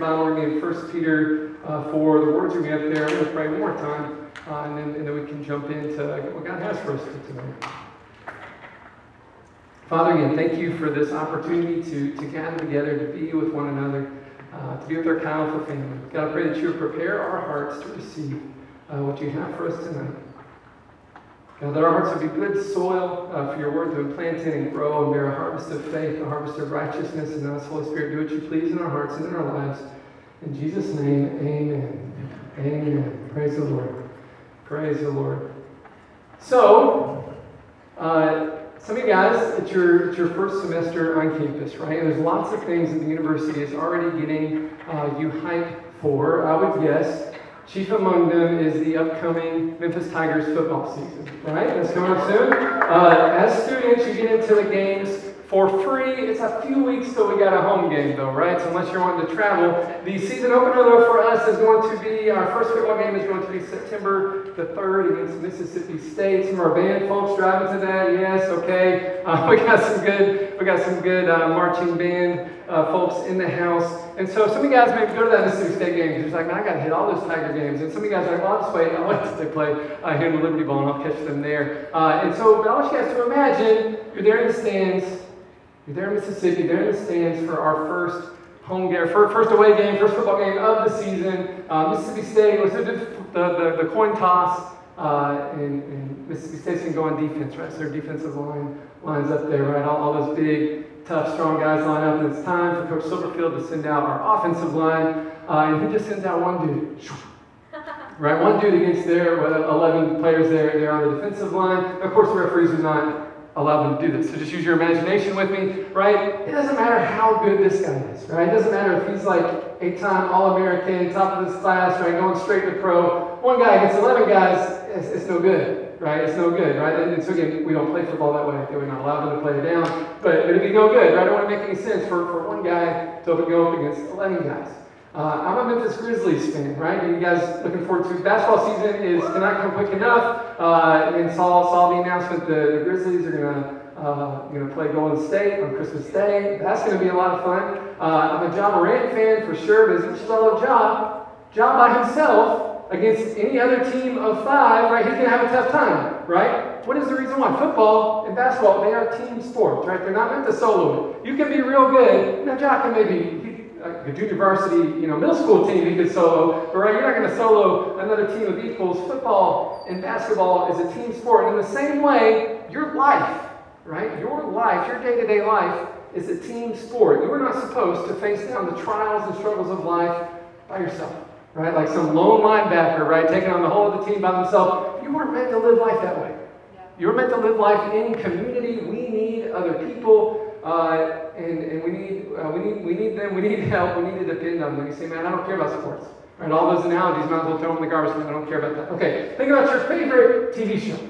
Bible. We're going 1 Peter uh, 4. The words are going to be up there. I'm going to pray one more time, uh, and, then, and then we can jump into what God has for us tonight. Father, again, thank you for this opportunity to, to gather together, to be with one another, uh, to be with our Chi Alpha family. God, I pray that you would prepare our hearts to receive uh, what you have for us tonight. That our hearts would be good soil uh, for your word to plant in and grow and bear a harvest of faith, a harvest of righteousness in us. Holy Spirit, do what you please in our hearts and in our lives. In Jesus' name, amen. Amen. Praise the Lord. Praise the Lord. So, uh, some of you guys, it's your, it's your first semester on campus, right? And there's lots of things that the university is already getting uh, you hyped for. I would guess chief among them is the upcoming Memphis Tigers football season, right? That's coming up soon. Uh, as students, you get into the games for free. It's a few weeks till we got a home game, though, right? So unless you're wanting to travel, the season opener though for us is going to be our first football game is going to be September the third against Mississippi State. Some of our band folks driving to that, yes, okay. Uh, we got some good, we got some good uh, marching band uh, folks in the house. And so some of you guys maybe go to that Mississippi State game you're like, man, I got to hit all those Tiger games. And some of you guys are like, well, I'll just wait. I'll to play uh, here in the Liberty Bowl and I'll catch them there. Uh, and so, but I want you guys to imagine you're there in the stands you're there in Mississippi, You're there in the stands for our first home game, first away game, first football game of the season. Uh, Mississippi State was the, the, the, coin toss, uh, and, and, Mississippi State's going to go on defense, right? So their defensive line lines up there, right? All, all those big, tough, strong guys line up, and it's time for Coach Silverfield to send out our offensive line, uh, and he just sends out one dude. Right, one dude against their 11 players there, there on the defensive line. Of course, the referees are not allow them to do this. So just use your imagination with me, right? It doesn't matter how good this guy is, right? It doesn't matter if he's like eight-time All-American, top of his class, right, going straight to pro. One guy against 11 guys, it's, it's no good, right? It's no good, right? And, so again, we don't play football that way. We're not allowed to play it down, but it'd be no good, right? I don't want to make any sense for, for one guy to go up against 11 guys. Uh, I'm a Memphis Grizzlies fan, right? And You guys looking forward to basketball season is cannot come quick enough. Uh, and saw saw the announcement the, the Grizzlies are gonna uh, gonna play Golden State on Christmas Day. That's gonna be a lot of fun. Uh, I'm a Ja Morant fan for sure, but as much as I love Ja, Ja by himself against any other team of five, right? He's gonna have a tough time, right? What is the reason why? Football and basketball, they are team sports, right? They're not meant to solo it. You can be real good. Now, Ja can maybe a junior varsity, you know, middle school team you could solo, but right, you're not going to solo another team of equals. Football and basketball is a team sport. And in the same way, your life, right, your life, your day-to-day life is a team sport. You are not supposed to face down the trials and struggles of life by yourself, right? Like some lone linebacker, right, taking on the whole of the team by themselves. You weren't meant to live life that way. You're meant to live life in community. We need other people. Uh, and, and we need uh, we need we need them. We need help. We need to depend on them. You say, man, I don't care about sports. Right? All those analogies, might as well throw them in the garbage. I don't care about that. Okay, think about your favorite TV show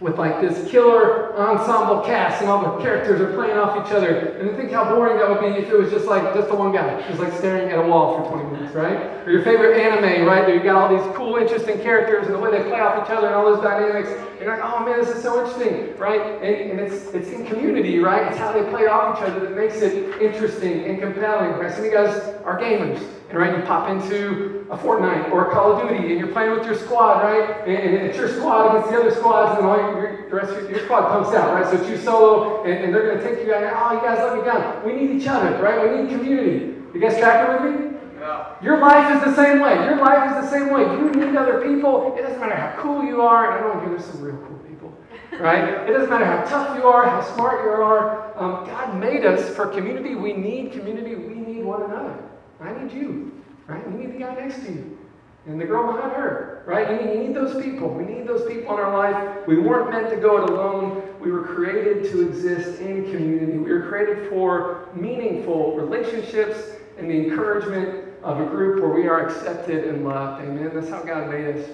with like this killer ensemble cast and all the characters are playing off each other. And think how boring that would be if it was just like just the one guy, just like staring at a wall for 20 minutes, right? Or your favorite anime, right? There you got all these cool, interesting characters and the way they play off each other and all those dynamics. You're like, oh man, this is so interesting, right? And, and it's it's in community, right? It's how they play off each other that makes it interesting and compelling, right? Some of you guys are gamers. And right, you pop into a Fortnite or a Call of Duty, and you're playing with your squad, right? And, and it's your squad against the other squads, and all your, the rest of your, your squad pumps out, right? So it's you solo, and, and they're going to take you out. Oh, you guys let me down. We need each other, right? We need community. You guys tracking with me? Yeah. Your life is the same way. Your life is the same way. You need other people. It doesn't matter how cool you are, and I don't hear there's some real cool people, right? It doesn't matter how tough you are, how smart you are. Um, God made us for community. We need community. We need one another. I need you, right? You need the guy next to you. And the girl behind her, right? You need, you need those people. We need those people in our life. We weren't meant to go it alone. We were created to exist in community. We were created for meaningful relationships and the encouragement of a group where we are accepted and loved. Amen. That's how God made us.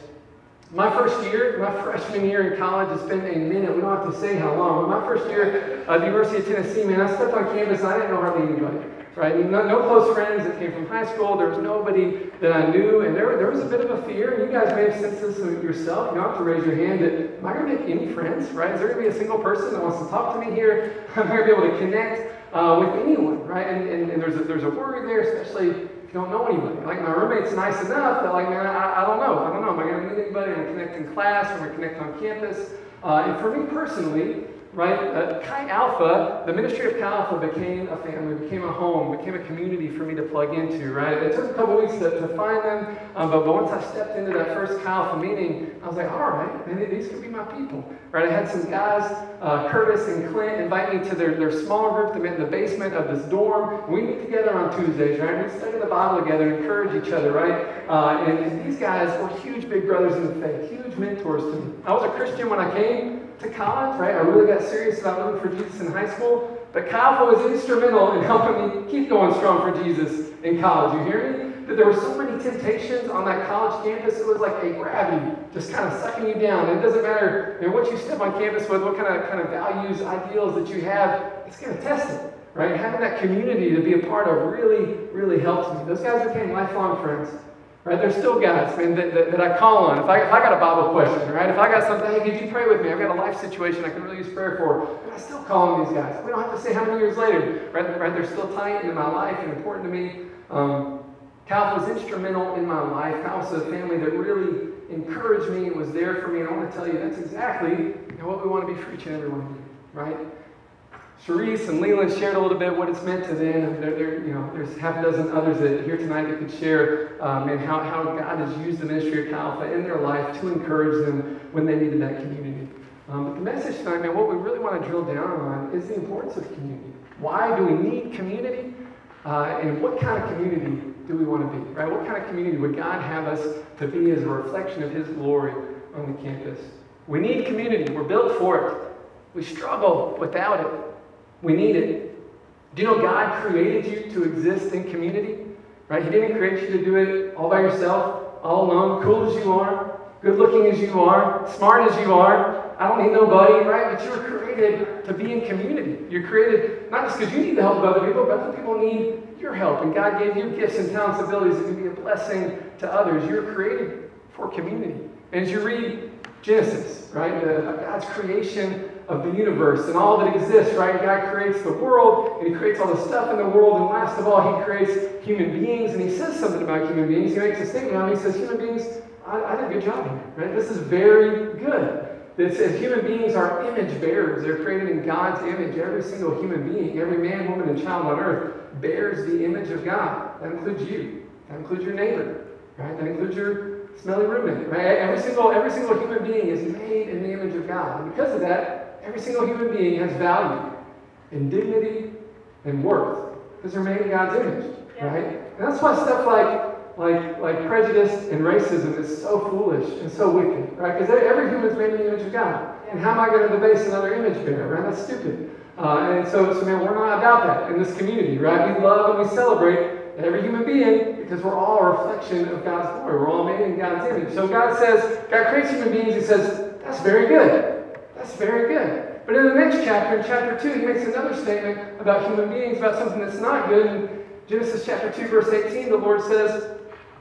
My first year, my freshman year in college, it's been a minute. We don't have to say how long. But my first year at the University of Tennessee, man, I stepped on campus I didn't know hardly anybody right? No, no, close friends that came from high school. There was nobody that I knew, and there, there was a bit of a fear. And you guys may have sensed this yourself. You don't have to raise your hand. That am I going to make any friends? Right? Is there going to be a single person that wants to talk to me here? Am I going to be able to connect uh, with anyone? Right? And, and, and there's a, there's a worry there, especially if you don't know anybody. Like my roommate's nice enough that like, man, I, I don't know. I don't know. Am I going to meet anybody? Am I connect in class? Am I connect on campus? Uh, and for me personally, right? Uh, Chi Alpha, the ministry of Chi Alpha became a family, became a home, became a community for me to plug into, right? It took a couple weeks to, to find them, um, but, but once I stepped into that first Chi Alpha meeting, I was like, all right, man, these could be my people, right? I had some guys, uh, Curtis and Clint, invite me to their, their small group. They met in the basement of this dorm. We meet together on Tuesdays, right? We study the Bible together encourage each other, right? Uh, and, and these guys were huge big brothers in the faith, huge mentors to me. I was a Christian when I came, to college, right? I really got serious about living for Jesus in high school. But Cal was instrumental in helping me keep going strong for Jesus in college. You hear me? That there were so many temptations on that college campus, it was like a gravity just kind of sucking you down. And it doesn't matter you know, what you step on campus with, what kind of kind of values, ideals that you have, it's to test it. Right? Having that community to be a part of really, really helped me. Those guys became lifelong friends. Right? There's still guys, man, that, that, that, I call on. If I, if I got a Bible question, right? If I got something, hey, could you pray with me? I've got a life situation I can really use prayer for. But I still call on these guys. We don't have to say how many years later, right? right? They're still tight into my life and important to me. Um, Cal was instrumental in my life. Cal was a family that really encouraged me and was there for me. And I want to tell you that's exactly what we want to be for each and every one of you, right? Sharice and Leland shared a little bit what it's meant to them. You know, there's half a dozen others that here tonight that could share um, and how, how God has used the ministry of Alpha in their life to encourage them when they needed that community. Um, but the message tonight, man, what we really want to drill down on is the importance of community. Why do we need community? Uh, and what kind of community do we want to be? Right? What kind of community would God have us to be as a reflection of His glory on the campus? We need community. We're built for it. We struggle without it. We need it. Do you know God created you to exist in community? Right? He didn't create you to do it all by yourself, all alone, cool as you are, good looking as you are, smart as you are. I don't need nobody, right? But you were created to be in community. You're created not just because you need the help of other people, but other people need your help. And God gave you gifts and talents, and abilities that can be a blessing to others. You're created for community. And as you read Genesis, right, the, God's creation of the universe and all that exists, right? God creates the world and He creates all the stuff in the world, and last of all, He creates human beings, and He says something about human beings. He makes a statement on He says, Human beings, I, I did a good job here, right? This is very good. It says human beings are image bearers. They're created in God's image. Every single human being, every man, woman, and child on earth bears the image of God. That includes you. That includes your neighbor. Right? That includes your smelly roommate. Right? Every single, every single human being is made in the image of God. And because of that, every single human being has value and dignity and worth because they're made in God's image, yeah. right? And that's why stuff like like like prejudice and racism is so foolish and so wicked, right? Because every human's made in the image of God. And how am I going to debase another image bearer, right? That's stupid. Uh, and so, so man, we're not about that in this community, right? We love and we celebrate every human being because we're all a reflection of God's glory. We're all made in God's image. So God says, God creates human beings. He says, that's very good. That's very good. But in the next chapter, in chapter 2, he makes another statement about human beings, about something that's not good. In Genesis chapter 2, verse 18, the Lord says,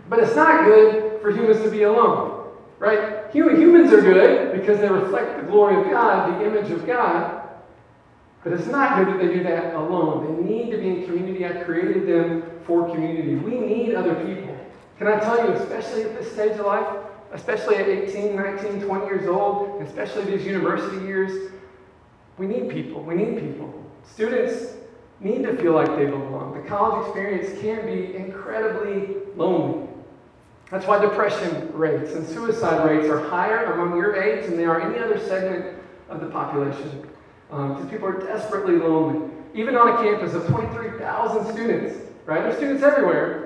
But it's not good for humans to be alone. Right? Humans are good because they reflect the glory of God, the image of God. But it's not good that they do that alone. They need to be in community. I created them for community. We need other people. Can I tell you, especially at this stage of life, especially at 18, 19, 20 years old, especially these university years, we need people. We need people. Students need to feel like they belong. The college experience can be incredibly lonely. That's why depression rates and suicide rates are higher among your age than they are any other segment of the population. Because um, people are desperately lonely. Even on a campus of 23,000 students, right? There's students everywhere.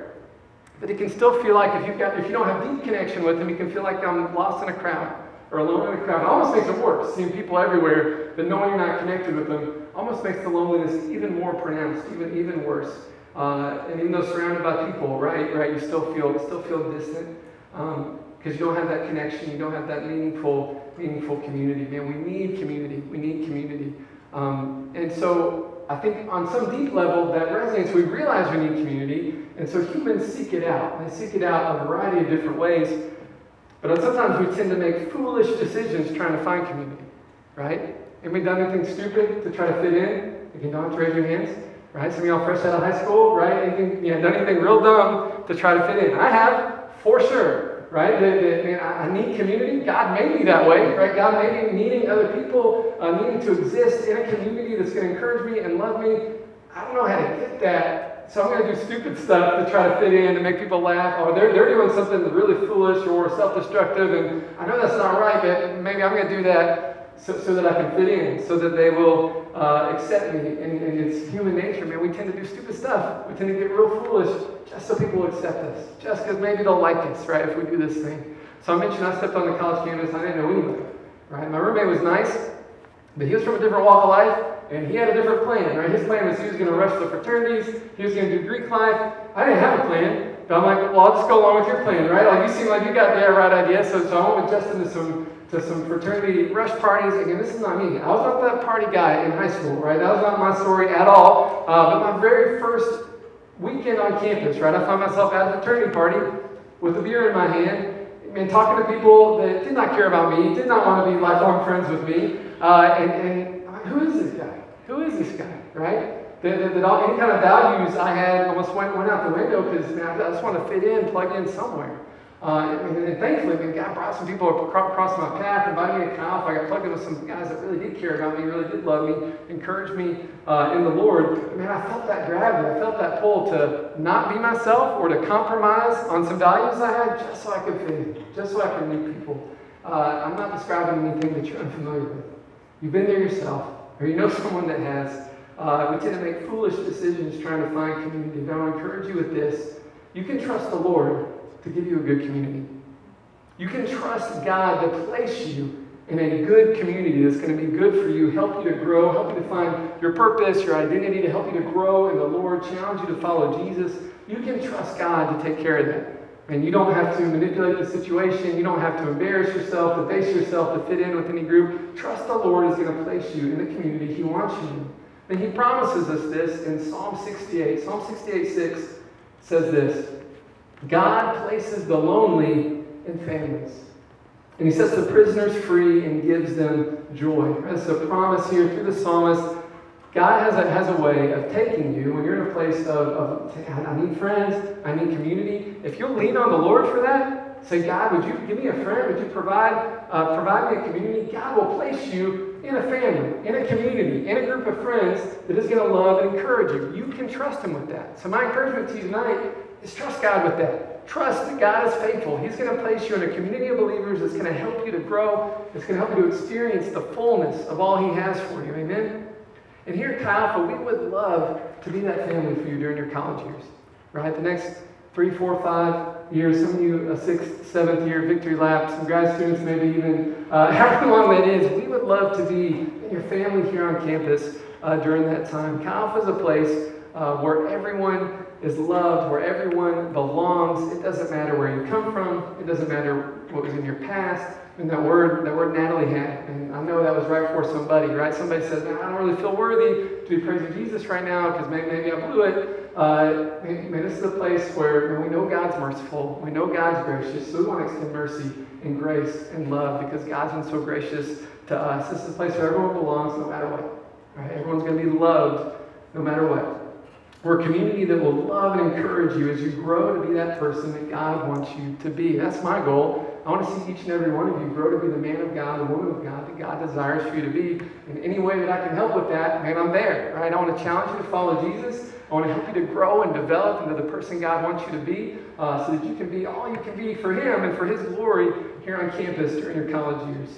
But it can still feel like if, you've got, if you don't have deep connection with them, it can feel like I'm lost in a crowd or alone in a crowd. It almost makes it worse, seeing people everywhere, but knowing you're not connected with them almost makes the loneliness even more pronounced, even, even worse. Uh, and even though surrounded by people, right, right, you still feel, still feel distant because um, you don't have that connection, you don't have that meaningful, meaningful community. Man, we need community. We need community. Um, and so I think on some deep level that resonates. We realize we need community, and so humans seek it out. They seek it out a variety of different ways. But sometimes we tend to make foolish decisions trying to find community, right? Have we done anything stupid to try to fit in? If you don't raise your hands. right? Some of y'all fresh out of high school, right? Anything, you know, done anything real dumb to try to fit in. I have, for sure, right? The, the, man, I, I need community. God made me that way, right? God made me needing other people, uh, needing to exist in a community that's going to encourage me and love me. I don't know how to get that so I'm going to do stupid stuff to try to fit in and make people laugh. Or they're, they're doing something really foolish or self-destructive, and I know that's not right, but maybe I'm going to do that so, so that I can fit in, so that they will uh, accept me. And, and, it's human nature, man. We tend to do stupid stuff. We tend to get real foolish just so people will accept us, just because maybe they'll like us, right, if we do this thing. So I mentioned I stepped on the college campus. I didn't know anybody, right? My roommate was nice, but he was from a different walk of life. And he had a different plan, right? His plan was he was going to rush the fraternities, he was going to do Greek life. I didn't have a plan, but I'm like, well, I'll just go along with your plan, right? Like, you seem like you got the right idea. So, so I went with Justin to some, to some fraternity rush parties. Again, this is not me. I was not that party guy in high school, right? That was not my story at all. Uh, but my very first weekend on campus, right, I found myself at a fraternity party with a beer in my hand and talking to people that did not care about me, did not want to be lifelong friends with me. Uh, and, and who is this guy? Who is this guy, right? That, that, that all, any kind of values I had almost went, went out the window because man, I just want to fit in, plug in somewhere. Uh, and, and, thankfully, I mean, God brought some people across my path, and invited me to Calf. I got plugged in with some guys that really did care about me, really did love me, encouraged me uh, in the Lord. Man, I felt that gravity. I felt that pull to not be myself or to compromise on some values I had just so I could fit in, just so I could meet people. Uh, I'm not describing anything that you're unfamiliar with. You've been there yourself or you know someone that has, uh, we tend to make foolish decisions trying to find community. But I want to encourage you with this. You can trust the Lord to give you a good community. You can trust God to place you in a good community that's going to be good for you, help you to grow, help you to find your purpose, your identity, to help you to grow in the Lord, challenge you to follow Jesus. You can trust God to take care of that. And you don't have to manipulate the situation. You don't have to embarrass yourself, debase yourself to fit in with any group. Trust the Lord is going to place you in the community He wants you in. And He promises us this in Psalm 68. Psalm 68 6 says this God places the lonely in families. And He sets the prisoners free and gives them joy. That's a promise here through the psalmist God has a, has a way of taking you when you're in a place of, of, I need friends, I need community. If you'll lean on the Lord for that, say, God, would you give me a friend? Would you provide, uh, provide me a community? God will place you in a family, in a community, in a group of friends that is going to love and encourage you. You can trust Him with that. So, my encouragement to you tonight is trust God with that. Trust that God is faithful. He's going to place you in a community of believers that's going to help you to grow, that's going to help you to experience the fullness of all He has for you. Amen? And here at Chi we would love to be that family for you during your college years, right? The next three, four, five years, some of you a sixth, seventh year victory lap, some grad students maybe even, uh, however long that is, we would love to be your family here on campus uh, during that time. Chi is a place uh, where everyone is loved, where everyone belongs. It doesn't matter where you come from. It doesn't matter what was in your past. And that word, that word Natalie had, and I know that was right for somebody, right? Somebody says, I don't really feel worthy to be praising Jesus right now because maybe, maybe I blew it. Uh, man, this is a place where we know God's merciful. We know God's gracious. So we want to extend mercy and grace and love because God's been so gracious to us. This is a place where everyone belongs no matter what. Right? Everyone's going to be loved no matter what. We're a community that will love and encourage you as you grow to be that person that God wants you to be. That's my goal. I want to see each and every one of you grow to be the man of God, the woman of God that God desires for you to be. In any way that I can help with that, man, I'm there. Right? I want to challenge you to follow Jesus. I want to help you to grow and develop into the person God wants you to be uh, so that you can be all you can be for Him and for His glory here on campus during your college years.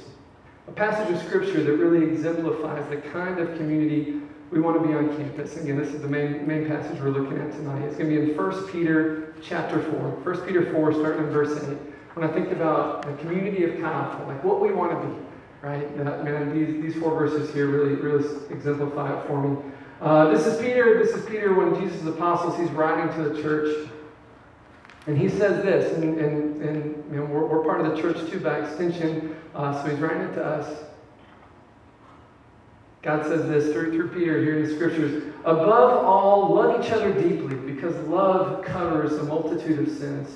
A passage of Scripture that really exemplifies the kind of community we want to be on campus. Again, this is the main, main passage we're looking at tonight. It's going to be in 1 Peter chapter 4. 1 Peter 4, starting in verse 8. When I think about the community of Chi like what we want to be, right? That, man, these, these four verses here really, really exemplify it for me. Uh, this is Peter. This is Peter when Jesus' apostles, he's writing to the church. And he says this, and, and, and you know, we're, we're part of the church too by extension, uh, so he's writing it to us. God says this through, through Peter here in the scriptures Above all, love each other deeply because love covers a multitude of sins.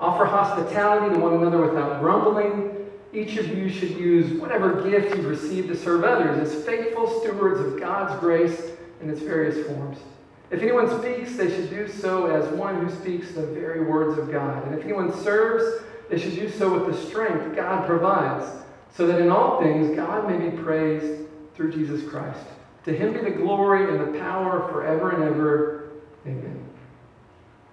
Offer hospitality to one another without grumbling. Each of you should use whatever gift you've received to serve others as faithful stewards of God's grace in its various forms. If anyone speaks, they should do so as one who speaks the very words of God. And if anyone serves, they should do so with the strength God provides, so that in all things God may be praised through Jesus Christ. To him be the glory and the power forever and ever. Amen.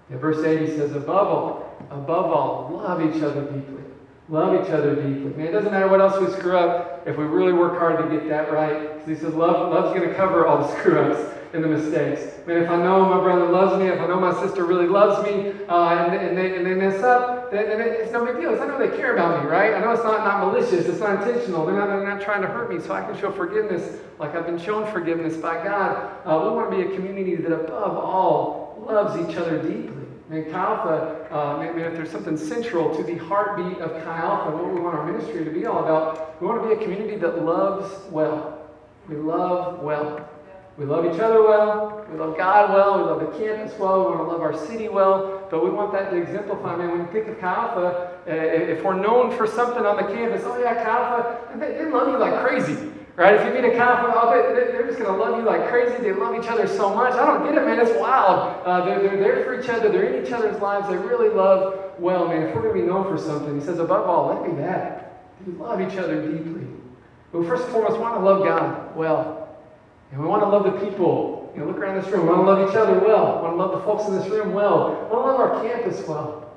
In verse 8 he says, Above all, above all, love each other deeply. Love each other deeply. Man, it doesn't matter what else we screw up if we really work hard to get that right. Because he says love, love's going to cover all the screw ups and the mistakes. Man, if I know my brother loves me, if I know my sister really loves me, uh, and, and, they, and they mess up, then, then it's no big deal. I know they care about me, right? I know it's not, not malicious, it's not intentional. They're not, they're not trying to hurt me, so I can show forgiveness like I've been shown forgiveness by God. Uh, we want to be a community that, above all, loves each other deeply. And Chi Alpha, uh, maybe if there's something central to the heartbeat of Chi Alpha, what we want our ministry to be all about, we want to be a community that loves well. We love well. We love each other well. We love God well. We love the campus well. We want to love our city well. But we want that to exemplify. I mean, when you think of Chi uh, if we're known for something on the campus, oh yeah, Chi they, they love you like crazy. Right? If you meet a Chi Alpha, oh, they, they're just going to love you like crazy. They love each other so much. I don't get it, man. It's wild. Uh, they're, they're there for each other. They're in each other's lives. They really love well, man. If we're going to be known for something, he says, above all, let me that. You love each other deeply. But first and foremost, want to love God well. And we want to love the people. You know, look around this room. We want to love each other well. We want to love the folks in this room well. We want to love our campus well.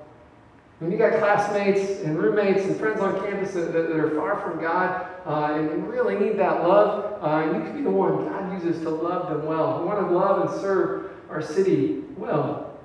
When you got classmates and roommates and friends on campus that, that, that are far from God uh, and, and, really need that love, uh, you can be the one God uses to love them well. We want to love and serve our city well.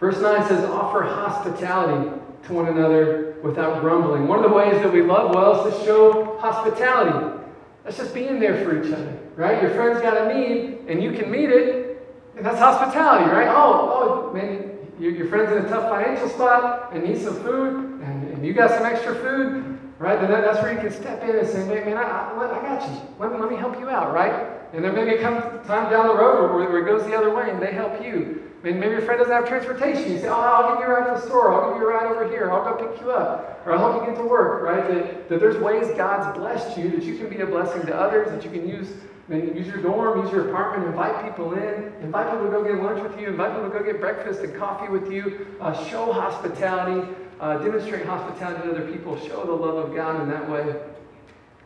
Verse 9 says, offer hospitality to one another without grumbling. One of the ways that we love well is to show hospitality. That's just being there for each other right? Your friend's got a need, and you can meet it, and that's hospitality, right? Oh, oh, man, your, friend's in a tough financial spot and needs some food, and, and you got some extra food, right? Then that, that's where you can step in and say, man, man I, I, I got you. Let me, let me help you out, right? And then maybe come time down the road where, where it goes the other way, and they help you. Mean, maybe your friend doesn't have transportation. You say, oh, I'll give you a ride to the store. I'll give you a ride over here. I'll go pick you up. Or I'll help you get to work, right? That, that there's ways God's blessed you that you can be a blessing to others, that you can use Use your dorm, use your apartment, invite people in, invite people to go get lunch with you, invite people to go get breakfast and coffee with you. Uh, show hospitality, uh, demonstrate hospitality to other people, show the love of God in that way.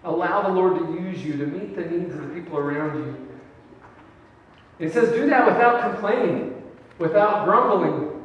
Allow the Lord to use you to meet the needs of the people around you. It says, do that without complaining, without grumbling,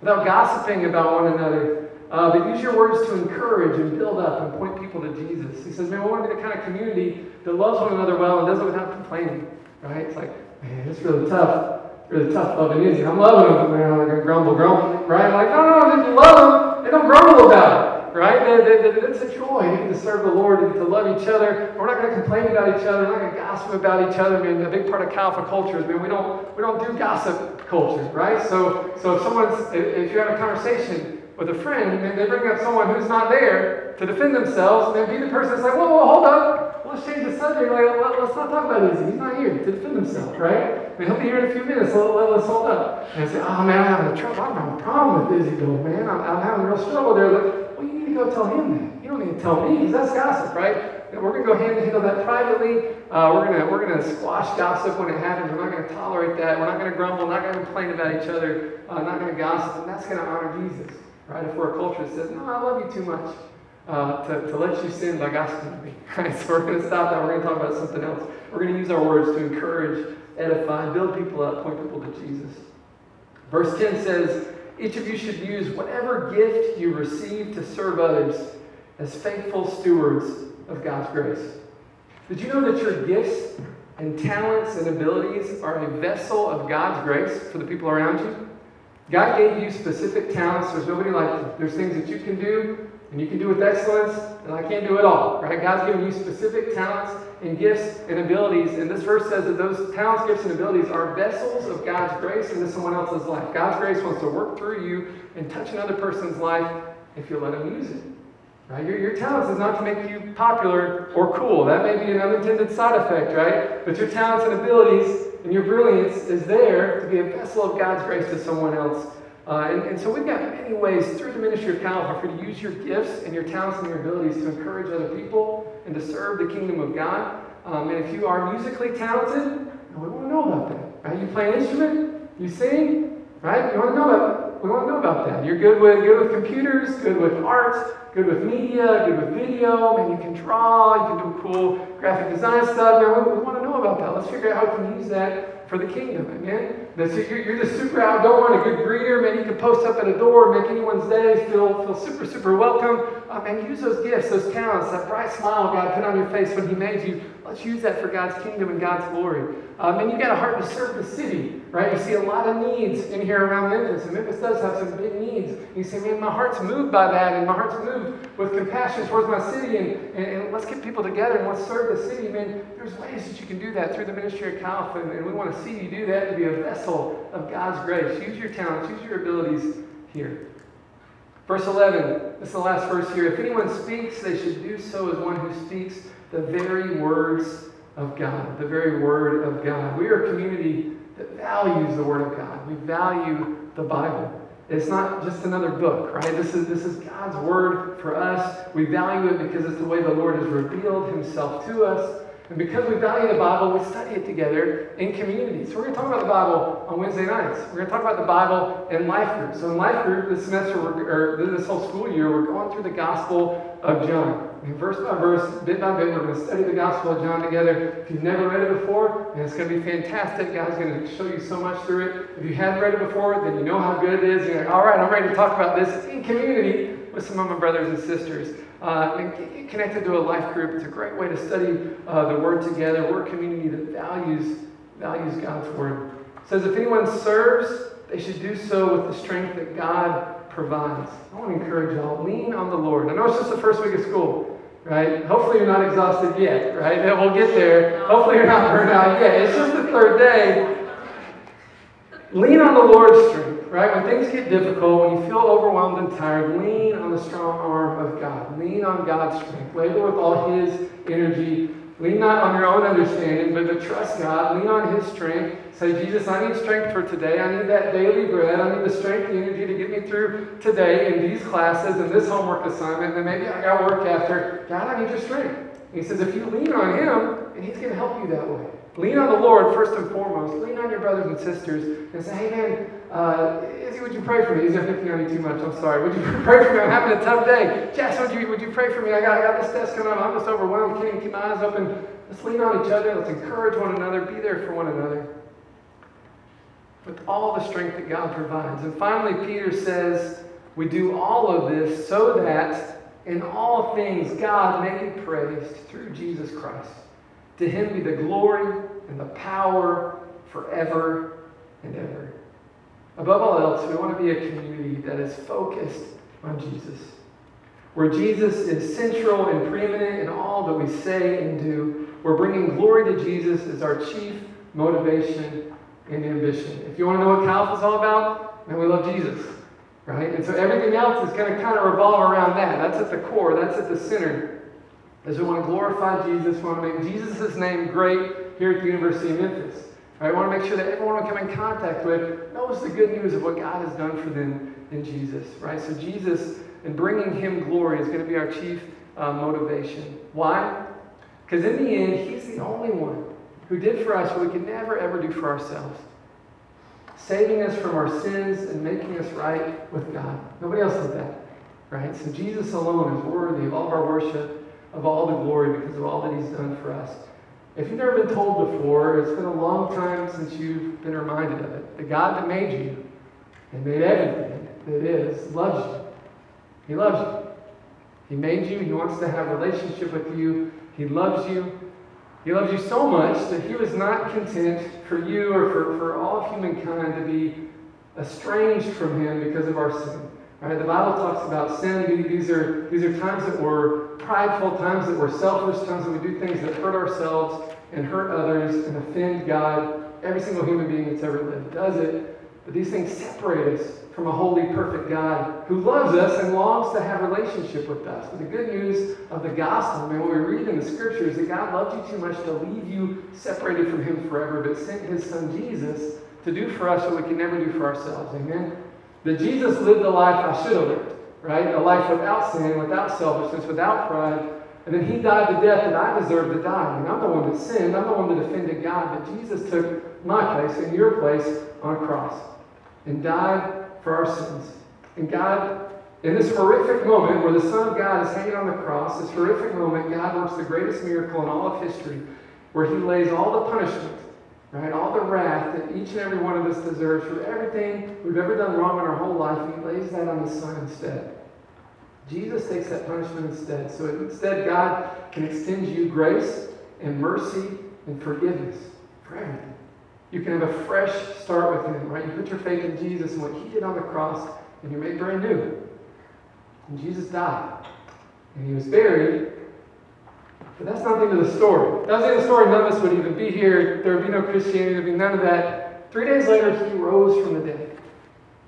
without gossiping about one another. Uh, but use your words to encourage and build up and point people to Jesus. He says, man, we want to be the kind of community that loves one another well and does it without complaining. Right? It's like, man, it's really tough. Really tough loving easy. I'm loving them, but man, I'm going to grumble, grumble. Right? Like, no, no, just love them and don't grumble about it. Right? It's a joy. To serve the Lord, and to love each other. We're not going to complain about each other. We're not going to gossip about each other. I mean, a big part of Chi Alpha culture is, I mean, we don't we don't do gossip culture, right? So so if someone's if, if you have a conversation with a friend, and they bring up someone who's not there to defend themselves, and then be the person that's like, whoa, whoa, hold up, let's change the subject. Like, let, us not talk about Izzy. He's not here to defend himself, right? I mean, he'll be here in a few minutes. Let, us hold up. And I say, oh man, I'm having a trouble. I'm having a problem with Izzy, though, man. I'm, I'm having a real struggle there. Like, well, you need to go tell him that. You don't need to tell me, that's gossip, right? we're going to go ahead and handle that privately. Uh, we're going to we're going to squash gossip when it happens. We're not going to tolerate that. We're not going to grumble. Not going to complain about each other. Uh, not going to gossip. And that's going to honor Jesus. Right? If we're a culture that says, no, I love you too much uh, to, to let you sin by gossiping to me. Right? So we're going to stop that. We're going to talk about something else. We're going to use our words to encourage, edify, build people up, point people to Jesus. Verse 10 says, each of you should use whatever gift you receive to serve others as faithful stewards of God's grace. Did you know that your gifts and talents and abilities are a vessel of God's grace for the people around you? God gave you specific talents. There's nobody like you. There's things that you can do, and you can do with excellence, and I can't do it all. Right? God's given you specific talents and gifts and abilities. And this verse says that those talents, gifts, and abilities are vessels of God's grace into someone else's life. God's grace wants to work through you and touch another person's life if you let Him use it. Right? Your, your talents is not to make you popular or cool. That may be an unintended side effect, right? But your talents and abilities and your brilliance is there to be a vessel of God's grace to someone else. Uh, and, and, so we've got many ways through the ministry of Chi Alpha for you to use your gifts and your talents and your abilities to encourage other people and to serve the kingdom of God. Um, and if you are musically talented, we want to know about that. right? You play an instrument, you sing, right? You want to know about, we want to know about that. You're good with good with computers, good with art, good with media, good with video. and you can draw, you can do cool graphic design stuff. Man, we, we want to know about that. Let's figure out how we can use that for the kingdom. Amen? So you're, you're just super outgoing, a good greeter. Man, you can post up at a door, make anyone's day feel, feel super, super welcome. Uh, man, use those gifts, those talents, that bright smile God put on your face when He made you. Let's use that for God's kingdom and God's glory. Um, and you got a heart to serve the city, right? You see a lot of needs in here around Memphis, and Memphis does have some big needs. And you say, man, my heart's moved by that, and my heart's moved with compassion towards my city, and, and, and let's get people together and let's serve the city. Man, there's ways that you can do that through the ministry of Chi Alpha, and, and we want to see you do that to be a vessel of God's grace. Use your talents, use your abilities here. Verse 11, this is the last verse here. If anyone speaks, they should do so as one who speaks the very words of God. The very word of God. We are a community that values the word of God. We value the Bible. It's not just another book, right? This is, this is God's word for us. We value it because it's the way the Lord has revealed himself to us. And because we value the Bible, we study it together in community. So we're going to talk about the Bible on Wednesday nights. We're going to talk about the Bible in life group. So in life group this semester, or this whole school year, we're going through the Gospel of John. Verse by verse, bit by bit, we're going to study the Gospel of John together. If you've never read it before, and it's going to be fantastic. God's going to show you so much through it. If you haven't read it before, then you know how good it is. You're like, all right, I'm ready to talk about this in community with some of my brothers and sisters. Uh, and get connected to a life group. It's a great way to study uh, the Word together. We're a community that values, values God's Word. It says, if anyone serves, they should do so with the strength that God provides. I want to encourage y'all, lean on the Lord. I know it's just the first week of school, right? Hopefully you're not exhausted yet, right? We'll get there. Hopefully you're not burned out yet. It's just the third day. Lean on the Lord's strength, right? When things get difficult, when you feel overwhelmed and tired, lean on the strong arm of God. Lean on God's strength. Labor with all His energy. Lean not on your own understanding, but to trust God. Lean on His strength. Say, Jesus, I need strength for today. I need that daily bread. I need the strength and energy to get me through today in these classes and this homework assignment. And maybe I got work after. God, I need your strength. And he says, if you lean on Him, and He's going to help you that way. Lean on the Lord first and foremost. Lean on your brothers and sisters and say, hey man, uh, Izzy, would you pray for me? Izzy, I'm picking on too much. I'm sorry. Would you pray for me? I'm having a tough day. Jess, would you, would you pray for me? I got, I got this test coming up. I'm just overwhelmed. Can't even keep my eyes open. Let's lean on each other. Let's encourage one another. Be there for one another. With all the strength that God provides. And finally, Peter says, we do all of this so that in all things God may be praised through Jesus Christ. To him be the glory and the power forever and ever. Above all else, we want to be a community that is focused on Jesus, where Jesus is central and preeminent in all that we say and do. We're bringing glory to Jesus as our chief motivation and ambition. If you want to know what Calf is all about, then we love Jesus, right? And so everything else is going to kind of revolve around that. That's at the core, that's at the center is we want to glorify Jesus. We want to make Jesus' name great here at the University of Memphis. Right? We want to make sure that everyone we come in contact with knows the good news of what God has done for them in Jesus. Right? So Jesus and bringing Him glory is going to be our chief uh, motivation. Why? Because in the end, He's the only one who did for us what we could never ever do for ourselves. Saving us from our sins and making us right with God. Nobody else did that. Right? So Jesus alone is worthy of all of our worship of all the glory because of all that He's done for us. If you've never been told before, it's been a long time since you've been reminded of it. The God that made you and made everything that is loves you. He loves you. He made you. He wants to have a relationship with you. He loves you. He loves you so much that he was not content for you or for, for all of humankind to be estranged from him because of our sin. Right? The Bible talks about sin. These are, these are times that we're prideful, times that we're selfish, times that we do things that hurt ourselves and hurt others and offend God. Every single human being that's ever lived does it. But these things separate us from a holy, perfect God who loves us and longs to have relationship with us. But the good news of the gospel, I mean, what we read in the scriptures, that God loved you too much to leave you separated from Him forever, but sent His Son Jesus to do for us what we can never do for ourselves. Amen? That Jesus lived the life I should have lived, right? A life without sin, without selfishness, without pride. And then he died the death that I deserved to die. And I'm the one that sinned. I'm the one that offended God. But Jesus took my place, and your place on a cross and died for our sins. And God, in this horrific moment where the Son of God is hanging on the cross, this horrific moment, God works the greatest miracle in all of history, where He lays all the punishment, right, all the wrath that each and every one of us deserves for everything we've ever done wrong in our whole life, He lays that on His Son instead. Jesus takes that punishment instead. So instead, God can extend you grace and mercy and forgiveness for everything. You can have a fresh start with Him, right? You put your faith in Jesus and what He did on the cross, and you're made brand new. And Jesus died, and He was buried. But that's not the end of the story. If that was the end of the story, none of us would even be here. There would be no Christianity, there'd be none of that. Three days later, He rose from the dead.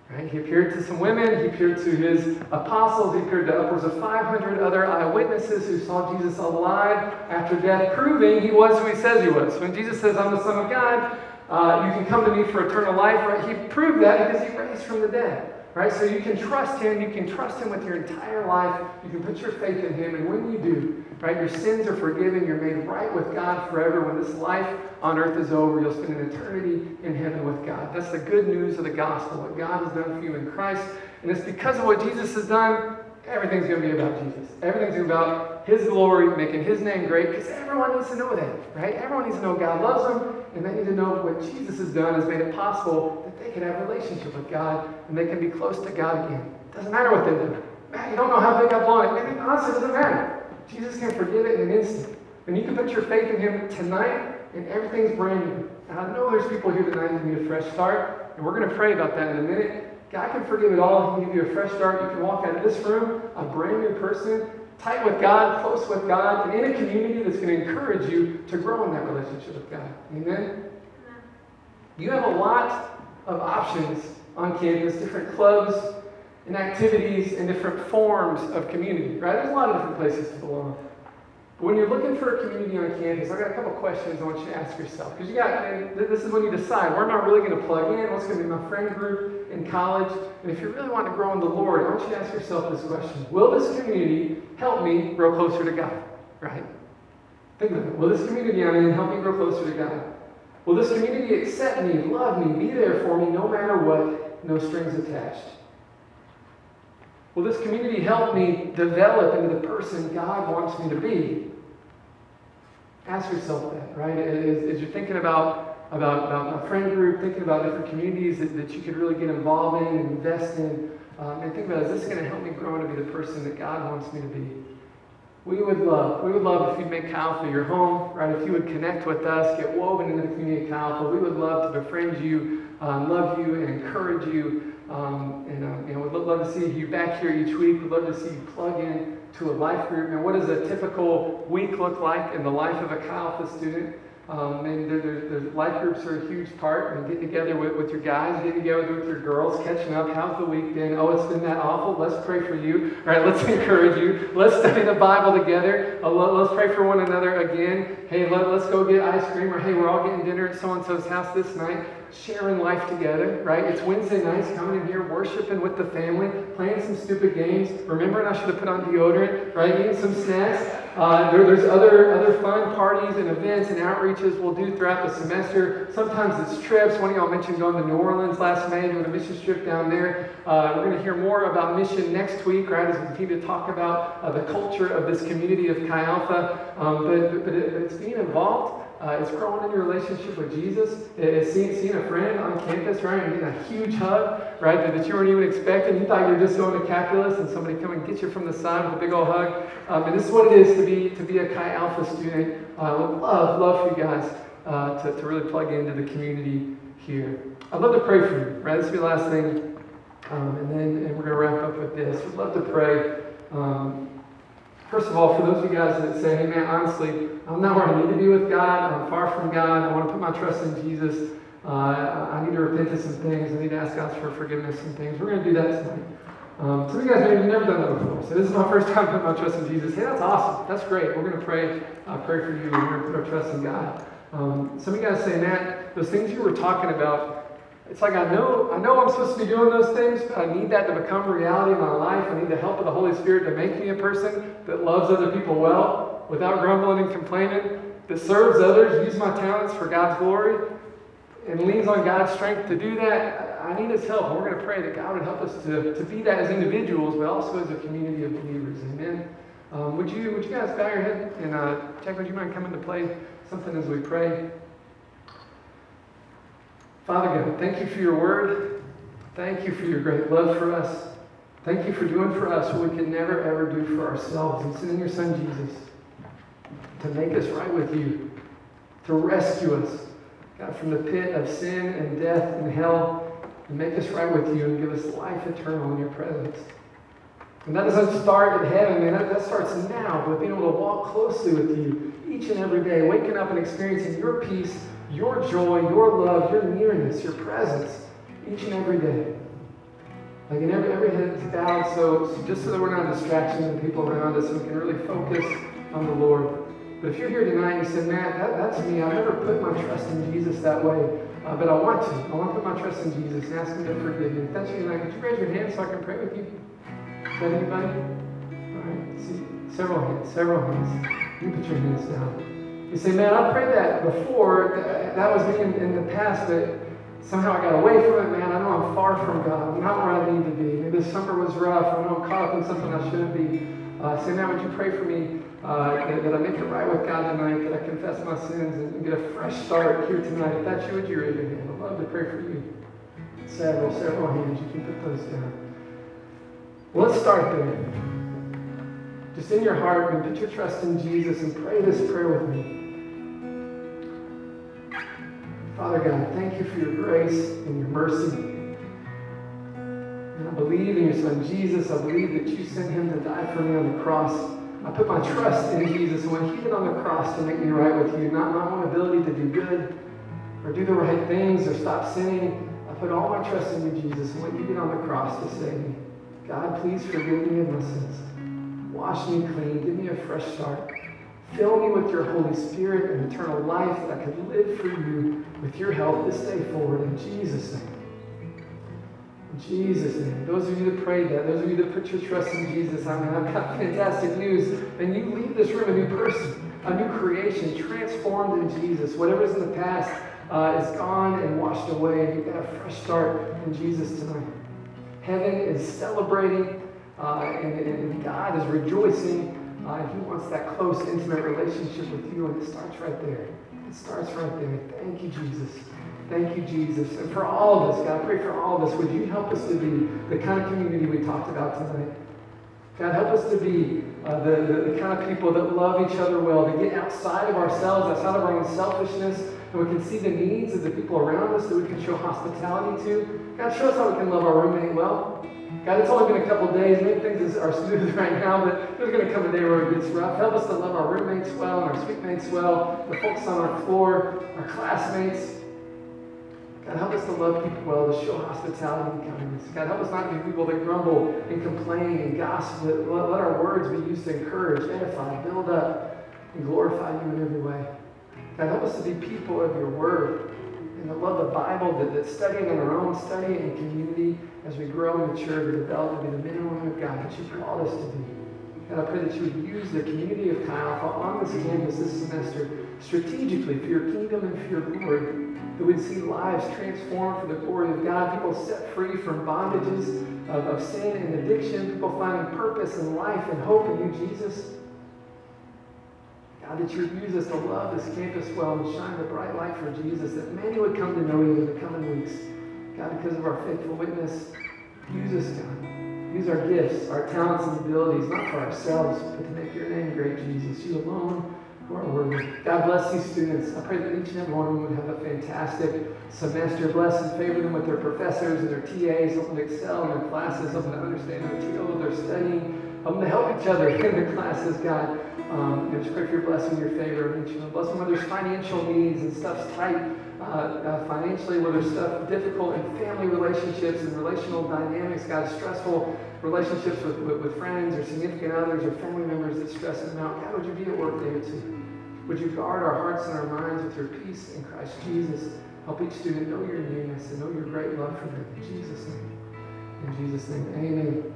Right? He appeared to some women, he appeared to his apostles, he appeared to upwards of 500 other eyewitnesses who saw Jesus alive after death, proving he was who he says he was. When Jesus says, I'm the Son of God, uh, you can come to me for eternal life, right? He proved that because he raised from the dead, right? So you can trust him, you can trust him with your entire life, you can put your faith in him, and when you do, right, your sins are forgiven, you're made right with God forever. When this life on earth is over, you'll spend an eternity in heaven with God. That's the good news of the gospel, what God has done for you in Christ. And it's because of what Jesus has done, everything's going to be about Jesus. Everything's about His glory, making His name great, because everyone needs to know that, right? Everyone needs to know God loves them, and they need to know what Jesus has done has made it possible that they can have a relationship with God, and they can be close to God again. It doesn't matter what they've done. Man, you don't know how big I've blown it. And honestly, doesn't matter. Jesus can forgive it in an instant. And you can put your faith in Him tonight, and everything's brand new. And I know there's people here tonight who need a fresh start, and we're going to pray about that in a minute. God can forgive it all. He can give you a fresh start. You can walk out of this room a brand new person, tight with God, close with God, and in a community that's going to encourage you to grow in that relationship with God. Amen? You have a lot of options on campus, different clubs and activities and different forms of community, right? There's a lot of different places to belong. But when you're looking for a community on campus, I've got a couple questions I want you to ask yourself. Because you got, this is when you decide, where am I really going to plug in? What's going to be my friend group in college? And if you really want to grow in the Lord, I want you to ask yourself this question. Will this community help me grow closer to God? Right? Think about it. Will this community I'm in help me grow closer to God? Will this community accept me, love me, be there for me no matter what, no strings attached? Will this community help me develop into the person God wants me to be? Ask yourself that, right? As, as you're thinking about, about, about a friend group, thinking about different communities that, that you could really get involved in and invest in, um, and think about, is this going to help me grow to be the person that God wants me to be? We would love, we would love if you'd make Cal your home, right? If you would connect with us, get woven into the community of Cal We would love to befriend you, um, love you, and encourage you um, and uh, you know, we'd love to see you back here each week. We'd love to see you plug in to a life group. And what does a typical week look like in the life of a Alpha student? Um, and the, the, the, life groups are a huge part. And getting together with, with your guys, getting together with your girls, catching up. How's the week been? Oh, it's been that awful. Let's pray for you. All right, let's encourage you. Let's study the Bible together. Uh, let, us pray for one another again. Hey, let, let's go get ice cream. Or hey, we're all getting dinner at so and so's house this night sharing life together, right? It's Wednesday nights, coming in here, worshiping with the family, playing some stupid games, remembering I should have put on deodorant, right? Eating some snacks. Uh, there, there's other, other fun parties and events and outreaches we'll do throughout the semester. Sometimes it's trips. One of y'all mentioned going to New Orleans last May, doing a mission trip down there. Uh, we're going to hear more about mission next week, right, as we continue to talk about uh, the culture of this community of Chi Alpha. Um, but, but, it, it's being involved. Uh, it's growing in your relationship with Jesus. It's seeing, seeing a friend on campus, right, and getting a huge hug, right, that, that you weren't even expecting. You thought you were just going to calculus, and somebody come and get you from the side with a big old hug. Um, and this is what it is to be to be a Chi Alpha student. I uh, would love, love for you guys uh, to, to really plug into the community here. I'd love to pray for you, right? This will be the last thing. Um, and then and we're going to wrap up with this. We'd love to pray. Um, First of all, for those of you guys that say, hey man, honestly, I'm not where I need to be with God. I'm far from God. I want to put my trust in Jesus. Uh, I need to repent of some things. I need to ask God for forgiveness and things. We're going to do that tonight. Um, some of you guys maybe never done that before. So this is my first time putting my trust in Jesus. Hey, that's awesome. That's great. We're going to pray, uh, pray for you, and we're going to put our trust in God. Um, some of you guys say, Matt, those things you were talking about, it's like I know, I know I'm supposed to be doing those things, but I need that to become a reality in my life. I need the help of the Holy Spirit to make me a person that loves other people well, without grumbling and complaining, that serves others, use my talents for God's glory. and leans on God's strength to do that, I need his help. We're going to pray that God would help us to, to be that as individuals, but also as a community of believers. Amen. Um, would you would you guys bow your head and uh, Jack? Would you mind coming to play something as we pray? Father God, thank you for your word. Thank you for your great love for us. Thank you for doing for us what we can never ever do for ourselves and sending your son Jesus to make us right with you, to rescue us, God, from the pit of sin and death and hell, and make us right with you and give us life eternal in your presence. And that doesn't start in heaven, man. That, that starts now with being able to walk closely with you each and every day, waking up and experiencing your peace, your joy, your love, your nearness, your presence each and every day. Like in every every head bowed, so, so just so that we're not distracting the people around us, and we can really focus on the Lord. But if you're here tonight and you say, Matt, that, that's me. I've never put my trust in Jesus that way, uh, but I want to. I want to put my trust in Jesus and ask Him to forgive me. If that's you tonight, could you raise your hand so I can pray with you? Is that anybody? All right. See, several hands. Several hands. You put your hands down. You say, man, I prayed that before. That was me in, in the past, but somehow I got away from it, man. I know I'm far from God. I'm not where I need to be. Maybe this summer was rough. I know I'm caught up in something I shouldn't be. Uh, say, man, would you pray for me uh, that, that, I make it right with God tonight, that I confess my sins and, get a fresh start here tonight? If that's you, would you raise your hand? I'd love to pray for you. Several, several hands. You can put those down. Let's start there. Just in your heart and put your trust in Jesus and pray this prayer with me. Father God, thank you for your grace and your mercy. And I believe in your Son Jesus. I believe that you sent him to die for me on the cross. I put my trust in Jesus. And when he did on the cross to make me right with you, not my own ability to do good or do the right things or stop sinning, I put all my trust in you, Jesus, and what you did on the cross to save me. God, please forgive me of my sins. Wash me clean. Give me a fresh start. Fill me with your Holy Spirit and eternal life that I could live for you with your help this day forward. In Jesus' name. In Jesus' name. Those of you that prayed that, those of you that put your trust in Jesus, I mean, I've got fantastic news. And you leave this room a new person, a new creation, transformed in Jesus. Whatever's in the past uh, is gone and washed away. You've got a fresh start in Jesus tonight. Heaven is celebrating, and, and God is rejoicing uh, he wants that close, intimate relationship with you, and it starts right there. It starts right there. Thank you, Jesus. Thank you, Jesus. And for all of us, God, I pray for all of us, would you help us to be the kind of community we talked about tonight? God, help us to be uh, the, the, the, kind of people that love each other well, to get outside of ourselves, outside of our own selfishness, and we can see the needs of the people around us that we can show hospitality to. God, show us how we can love our roommate well. God, it's only been a couple days. Maybe things are smooth right now, but there's going to come a day where it gets rough. Help us to love our roommates well and our suitemates well, the folks on our floor, our classmates. God, help us to love people well, to show hospitality and kindness. God, help us not be people that grumble and complain and gossip. Let, let our words be used to encourage, edify, build up, and glorify you in every way. God, help us to be people of your word and that love of the Bible, that, that studying on our own, studying in community as we grow and mature to develop to be the men and women of God that you called us to be. God, I pray that you would use the community of Chi Alpha on this campus this semester strategically for your kingdom and for your glory. That we'd see lives transformed for the glory of God, people set free from bondages of, of sin and addiction, people finding purpose and life and hope in you, Jesus. God, that you would use us to love this campus well and shine the bright light for Jesus, that many would come to know you in the coming weeks. God, because of our faithful witness, use us, God. Use our gifts, our talents and abilities, not for ourselves, but to make your name great, Jesus. You alone who are worthy. God bless these students. I pray that each and every one of them would have a fantastic semester. Bless and favor them with their professors and their TAs, help them excel in their classes, help them to understand the material they're studying, help them to help each other in their classes, God. Um, pray for your blessing, your favor, and each of. Bless them where there's financial needs and stuff's tight uh, uh, financially, where there's stuff difficult in family relationships and relational dynamics, God, stressful relationships with, with, with, friends or significant others or family members that stress them out. God, would you be at work there too? Would you guard our hearts and our minds with your peace in Christ Jesus? Help each student know your nearness and know your great love for them. In Jesus' name. In Jesus' name. Amen.